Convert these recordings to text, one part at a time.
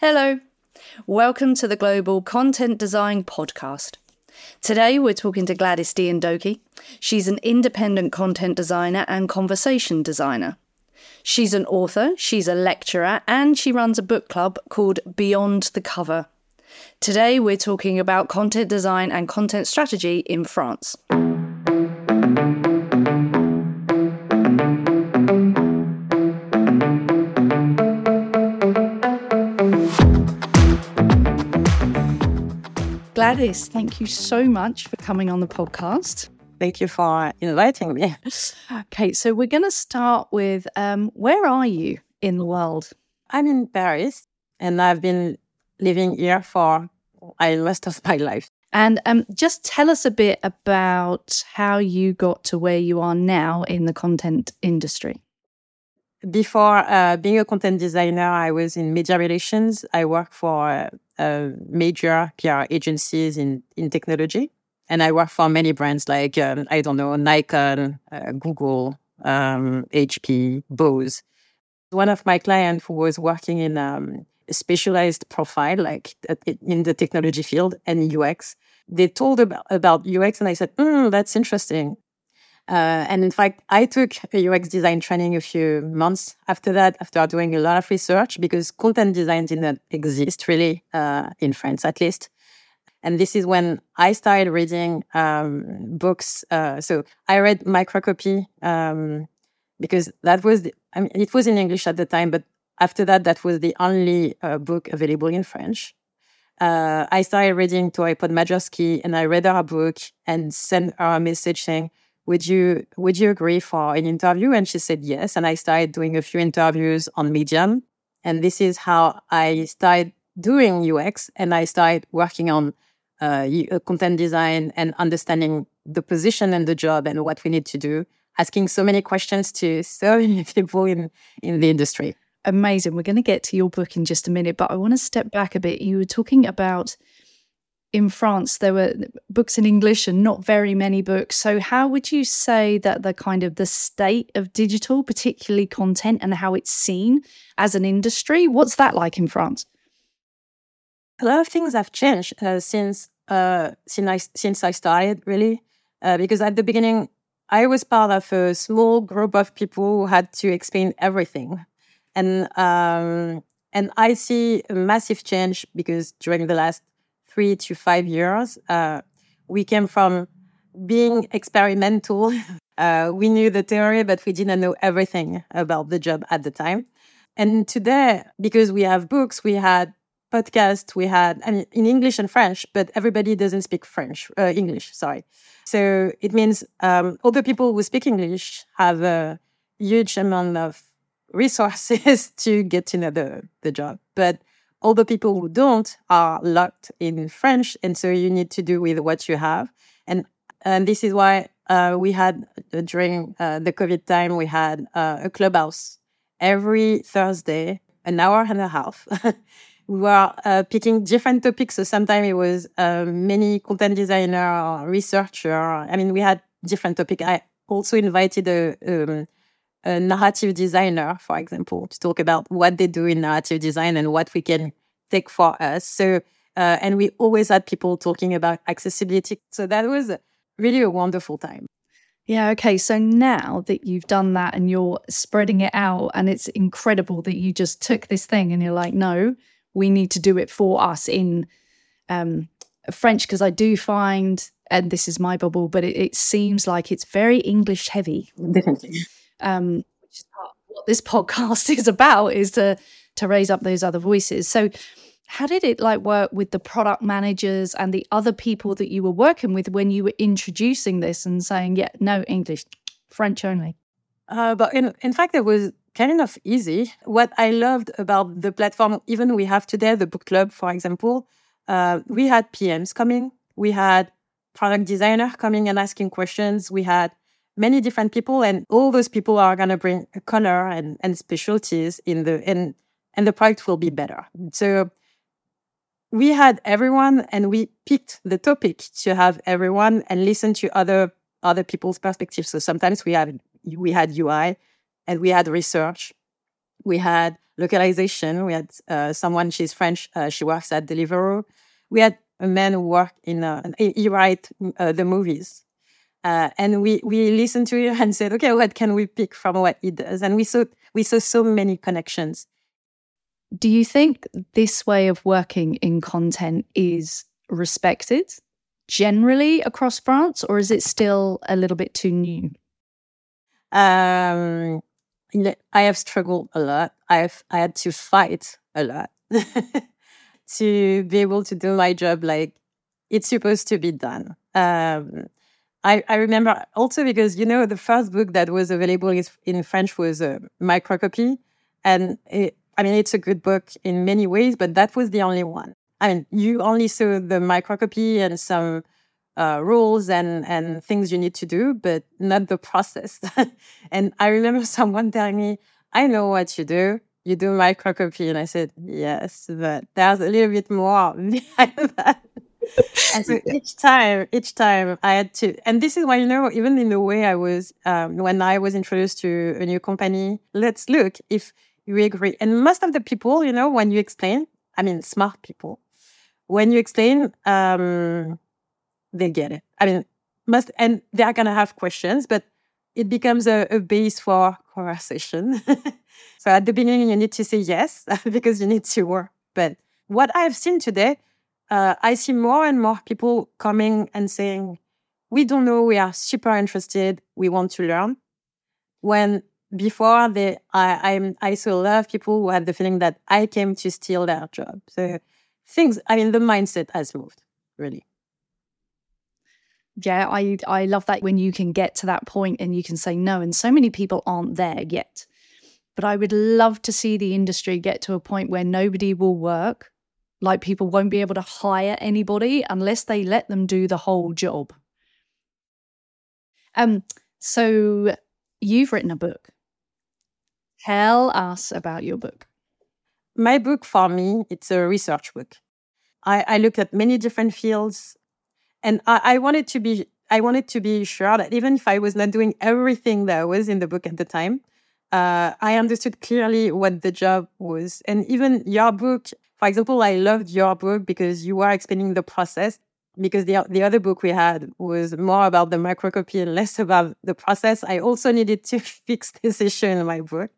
Hello. Welcome to the Global Content Design Podcast. Today we're talking to Gladys Diandoki. She's an independent content designer and conversation designer. She's an author, she's a lecturer, and she runs a book club called Beyond the Cover. Today we're talking about content design and content strategy in France. Gladys, thank you so much for coming on the podcast. Thank you for inviting me. Okay, so we're going to start with um, where are you in the world? I'm in Paris and I've been living here for the rest of my life. And um, just tell us a bit about how you got to where you are now in the content industry. Before uh, being a content designer, I was in media relations. I worked for uh, major PR agencies in, in technology. And I work for many brands like, um, I don't know, Nikon, uh, Google, um, HP, Bose. One of my clients who was working in um, a specialized profile, like uh, in the technology field and UX, they told about, about UX and I said, mm, that's interesting. Uh, and in fact, I took a UX design training a few months after that, after doing a lot of research, because content design didn't exist really uh, in France, at least. And this is when I started reading um, books. Uh, so I read Microcopy um, because that was, the, I mean, it was in English at the time, but after that, that was the only uh, book available in French. Uh, I started reading Torrey Podmajersky and I read her book and sent her a message saying, would you would you agree for an interview? And she said yes and i started doing a few interviews on medium. And this is how i started doing ux and i started working on uh, uh, content design and understanding the position and the job and what we need to do asking so many questions to so many people in in the industry. Amazing. We're going to get to your book in just a minute but i want to step back a bit. You were talking about in France there were books in English and not very many books. So how would you say that the kind of the state of digital, particularly content and how it's seen as an industry, what's that like in France? A lot of things have changed uh, since uh, since I since I started really, uh, because at the beginning I was part of a small group of people who had to explain everything, and um, and I see a massive change because during the last three to five years. Uh, we came from being experimental. Uh, we knew the theory, but we didn't know everything about the job at the time. And today, because we have books, we had podcasts, we had I mean, in English and French, but everybody doesn't speak French, uh, English, sorry. So it means um, all the people who speak English have a huge amount of resources to get to know the, the job. But all the people who don't are locked in French, and so you need to do with what you have. And and this is why uh, we had uh, during uh, the COVID time we had uh, a clubhouse every Thursday, an hour and a half. we were uh, picking different topics. So sometimes it was many content designer, researcher. I mean, we had different topic. I also invited a um, a narrative designer, for example, to talk about what they do in narrative design and what we can take for us. So, uh, and we always had people talking about accessibility. So that was really a wonderful time. Yeah. Okay. So now that you've done that and you're spreading it out, and it's incredible that you just took this thing and you're like, no, we need to do it for us in um, French, because I do find, and this is my bubble, but it, it seems like it's very English heavy. Definitely um, which is part of what this podcast is about, is to to raise up those other voices. So, how did it like work with the product managers and the other people that you were working with when you were introducing this and saying, "Yeah, no English, French only"? Uh, but in in fact, it was kind of easy. What I loved about the platform, even we have today, the book club, for example, uh, we had PMs coming, we had product designer coming and asking questions, we had many different people and all those people are going to bring a color and, and specialties in the and and the product will be better so we had everyone and we picked the topic to have everyone and listen to other other people's perspectives so sometimes we had we had ui and we had research We had localization. We had uh, someone, she's French, uh, she works at Deliveroo. We had a man who worked in, uh, he write uh, the movies. Uh, and we, we listened to him and said, okay, what can we pick from what he does? And we saw, we saw so many connections. Do you think this way of working in content is respected generally across France, or is it still a little bit too new? Um, I have struggled a lot. I've I had to fight a lot to be able to do my job like it's supposed to be done. Um, I, I remember also because you know the first book that was available in French was uh, microcopy, and it, I mean it's a good book in many ways, but that was the only one. I mean, you only saw the microcopy and some uh, rules and, and things you need to do, but not the process. and I remember someone telling me, I know what you do. You do microcopy. And I said, yes, but there's a little bit more behind that. and so each time, each time I had to, and this is why, you know, even in the way I was, um, when I was introduced to a new company, let's look if you agree. And most of the people, you know, when you explain, I mean, smart people, when you explain, um, they get it. I mean, must, and they're going to have questions, but it becomes a, a base for conversation. so at the beginning, you need to say yes because you need to work. But what I've seen today, uh, I see more and more people coming and saying, we don't know, we are super interested, we want to learn. When before they, I, I'm, I saw a lot of people who had the feeling that I came to steal their job. So things, I mean, the mindset has moved, really. Yeah, I I love that when you can get to that point and you can say no, and so many people aren't there yet. But I would love to see the industry get to a point where nobody will work, like people won't be able to hire anybody unless they let them do the whole job. Um, so you've written a book. Tell us about your book my book for me, it's a research book. I, I looked at many different fields and I, I wanted to be I wanted to be sure that even if I was not doing everything that was in the book at the time, uh, I understood clearly what the job was. And even your book, for example, I loved your book because you were explaining the process. Because the the other book we had was more about the microcopy and less about the process. I also needed to fix this issue in my book.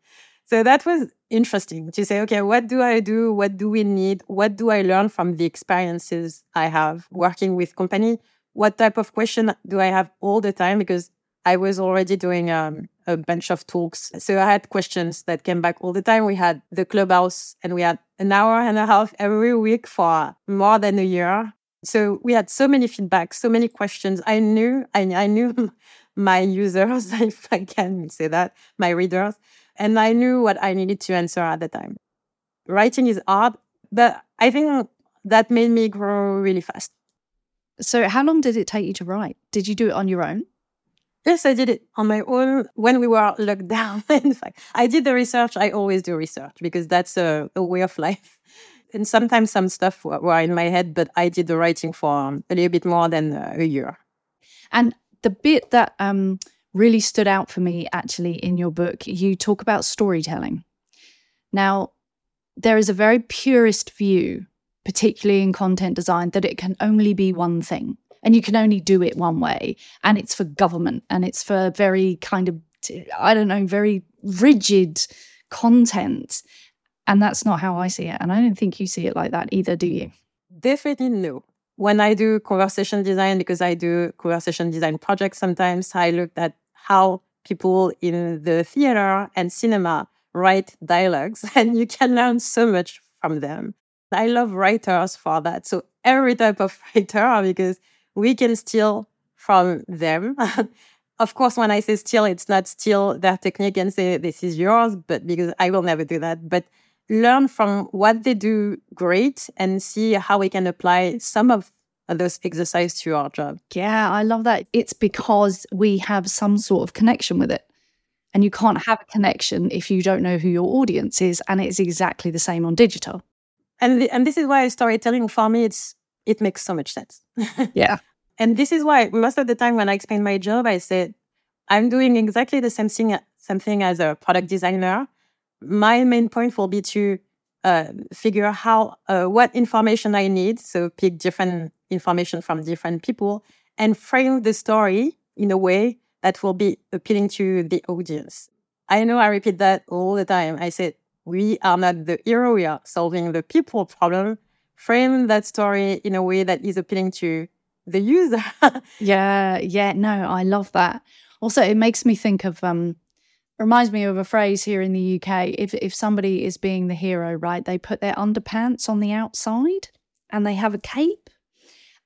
So that was interesting to say, okay, what do I do? What do we need? What do I learn from the experiences I have working with company? What type of question do I have all the time? Because I was already doing um, a bunch of talks. So I had questions that came back all the time. We had the clubhouse and we had an hour and a half every week for more than a year. So we had so many feedback, so many questions. I knew, I, I knew my users, if I can say that, my readers. And I knew what I needed to answer at the time. Writing is hard, but I think that made me grow really fast. So, how long did it take you to write? Did you do it on your own? Yes, I did it on my own when we were locked down. In fact, I did the research. I always do research because that's a, a way of life. And sometimes some stuff were, were in my head, but I did the writing for a little bit more than a year. And the bit that um, really stood out for me actually in your book. You talk about storytelling. Now, there is a very purist view, particularly in content design, that it can only be one thing and you can only do it one way. And it's for government and it's for very kind of, I don't know, very rigid content. And that's not how I see it. And I don't think you see it like that either, do you? Definitely no when I do conversation design, because I do conversation design projects sometimes, I look at how people in the theater and cinema write dialogues, and you can learn so much from them. I love writers for that. So every type of writer, because we can steal from them. of course, when I say steal, it's not steal their technique and say this is yours, but because I will never do that. But learn from what they do great and see how we can apply some of those exercises to our job. Yeah, I love that. It's because we have some sort of connection with it. And you can't have a connection if you don't know who your audience is. And it's exactly the same on digital. And, the, and this is why storytelling for me, it's, it makes so much sense. yeah. And this is why most of the time when I explain my job, I said, I'm doing exactly the same thing, same thing as a product designer, my main point will be to uh, figure out how uh, what information I need. So pick different information from different people and frame the story in a way that will be appealing to the audience. I know I repeat that all the time. I said we are not the hero. We are solving the people problem. Frame that story in a way that is appealing to the user. yeah, yeah. No, I love that. Also, it makes me think of um, reminds me of a phrase here in the UK. If if somebody is being the hero, right, they put their underpants on the outside and they have a cape.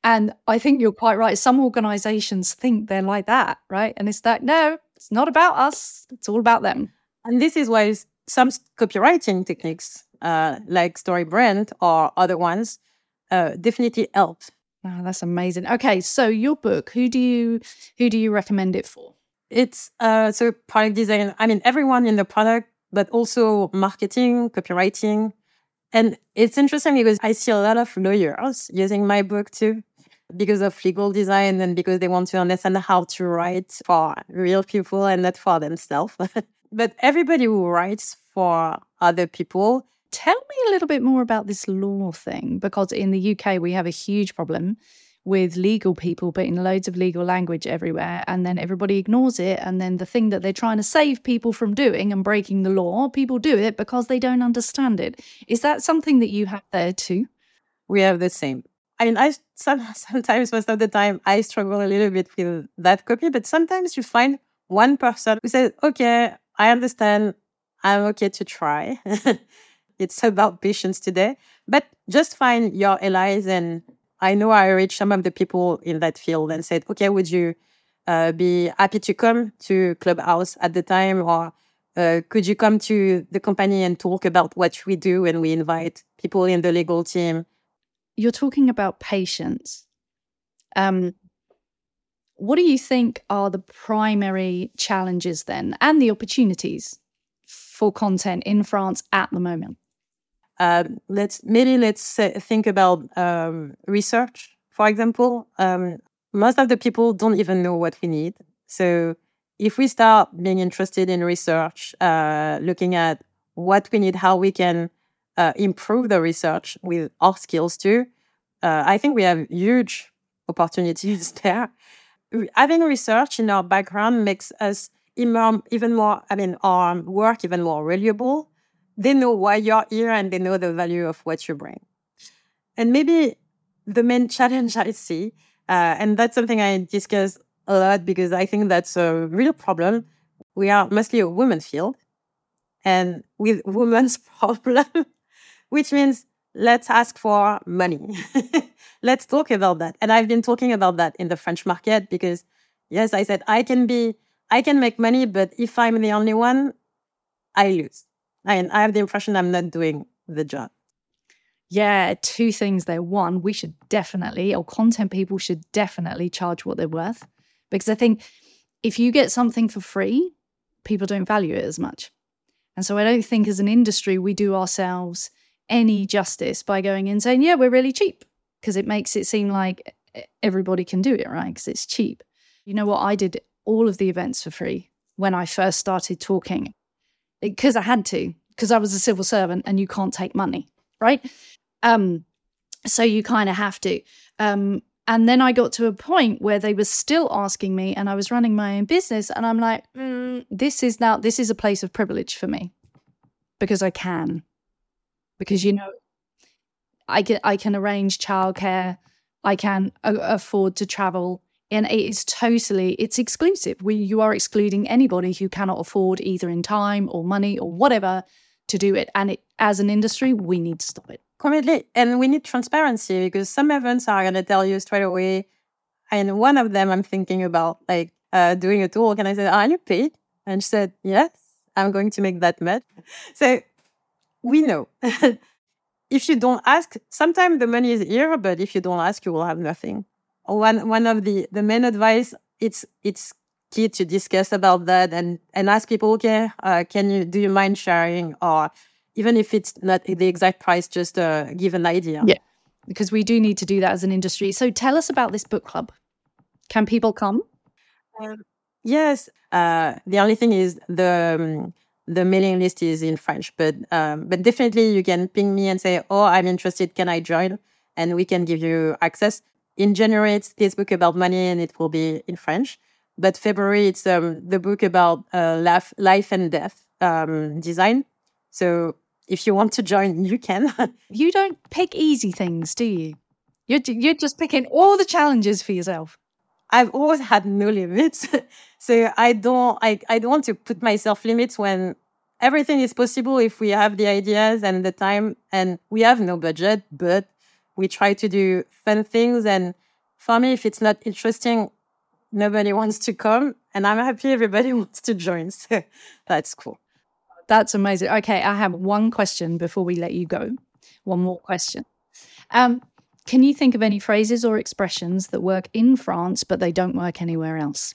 And I think you're quite right. Some organizations think they're like that, right? And it's that no, it's not about us. It's all about them. And this is why some copywriting techniques, uh, like StoryBrand or other ones, uh, definitely help. Oh, that's amazing. Okay, so your book, who do you who do you recommend it for? It's uh, so product design. I mean, everyone in the product, but also marketing, copywriting, and it's interesting because I see a lot of lawyers using my book too because of legal design and because they want to understand how to write for real people and not for themselves. but everybody who writes for other people. Tell me a little bit more about this law thing because in the UK we have a huge problem with legal people putting loads of legal language everywhere and then everybody ignores it and then the thing that they're trying to save people from doing and breaking the law people do it because they don't understand it. Is that something that you have there too? We have the same. I mean i some, sometimes most of the time i struggle a little bit with that copy but sometimes you find one person who says okay i understand. I'm okay to try it's about patience today but just find your allies and I know I reached some of the people in that field and said, okay, would you uh, be happy to come to Clubhouse at the time? Or uh, could you come to the company and talk about what we do? And we invite people in the legal team. You're talking about patience. Um, what do you think are the primary challenges then and the opportunities for content in France at the moment? Um, let's maybe let's think about um, research, for example. Um, most of the people don't even know what we need. So if we start being interested in research, uh, looking at what we need, how we can uh, improve the research with our skills too, uh, I think we have huge opportunities there. Having research in our background makes us even more, I mean, our work even more reliable they know why you're here and they know the value of what you bring. And maybe the main challenge I see, uh, and that's something I discuss a lot because I think that's a real problem. We are mostly a women field and with women's problem, which means let's ask for money. let's talk about that. And I've been talking about that in the French market because yes, I said I can be, I can make money, but if I'm the only one, I lose. And I have the impression I'm not doing the job. Yeah, two things there. One, we should definitely, or content people should definitely charge what they're worth. Because I think if you get something for free, people don't value it as much. And so I don't think as an industry we do ourselves any justice by going in saying, yeah, we're really cheap, because it makes it seem like everybody can do it, right? Because it's cheap. You know what? I did all of the events for free when I first started talking because I had to, because I was a civil servant and you can't take money, right? Um, so you kind of have to. Um, and then I got to a point where they were still asking me, and I was running my own business, and I'm like, mm, this is now this is a place of privilege for me because I can, because you know, I can I can arrange childcare, I can afford to travel, and it is totally it's exclusive. We you are excluding anybody who cannot afford either in time or money or whatever to do it. And it, as an industry we need to stop it. Completely. And we need transparency because some events are going to tell you straight away. And one of them i'm thinking about like uh, doing a talk and i said are you paid? And she said yes i'm going to make that much. So we know. If you don't ask sometimes the money is here but if you don't ask you will have nothing one one of the the main advice it's it's key to discuss about that and and ask people okay uh, can you do you mind sharing? Or even if it's not the exact price just uh, give an idea. Yeah. Because we do need to do that as an industry. So tell us about this book club. Can people come? Um, yes. Uh, the only thing is the um, the mailing list is in French, but um, but definitely you can ping me and say, "Oh, I'm interested. Can I join?" And we can give you access. In January, it's this book about money, and it will be in French. But February, it's um, the book about uh, life, life and death um, design. So if you want to join, you can. you don't pick easy things, do you? You're you're just picking all the challenges for yourself. I've always had no limits. so I don't I, I don't want to put myself limits when everything is possible if we have the ideas and the time and we have no budget, but we try to do fun things and for me if it's not interesting, nobody wants to come and I'm happy everybody wants to join. So that's cool. That's amazing. Okay, I have one question before we let you go. One more question. Um, can you think of any phrases or expressions that work in France but they don't work anywhere else?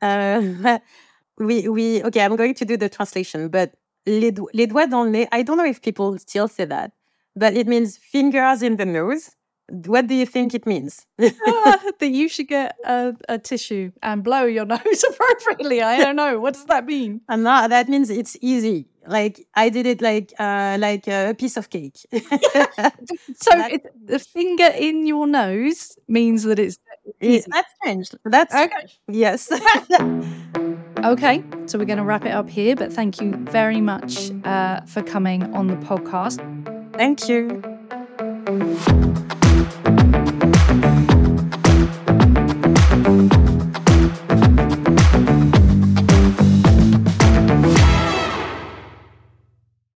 Uh, we we okay. I'm going to do the translation, but les, les doigts dans le nez. I don't know if people still say that, but it means fingers in the nose. What do you think it means? ah, that you should get a, a, tissue and blow your nose appropriately. I don't know. What does that mean? And that, that means it's easy. Like I did it like uh, like a piece of cake. so it, the finger in your nose means that it's easy. That's strange. That's okay. Yes. okay, so we're going to wrap it up here. But thank you very much uh, for coming on the podcast. Thank you.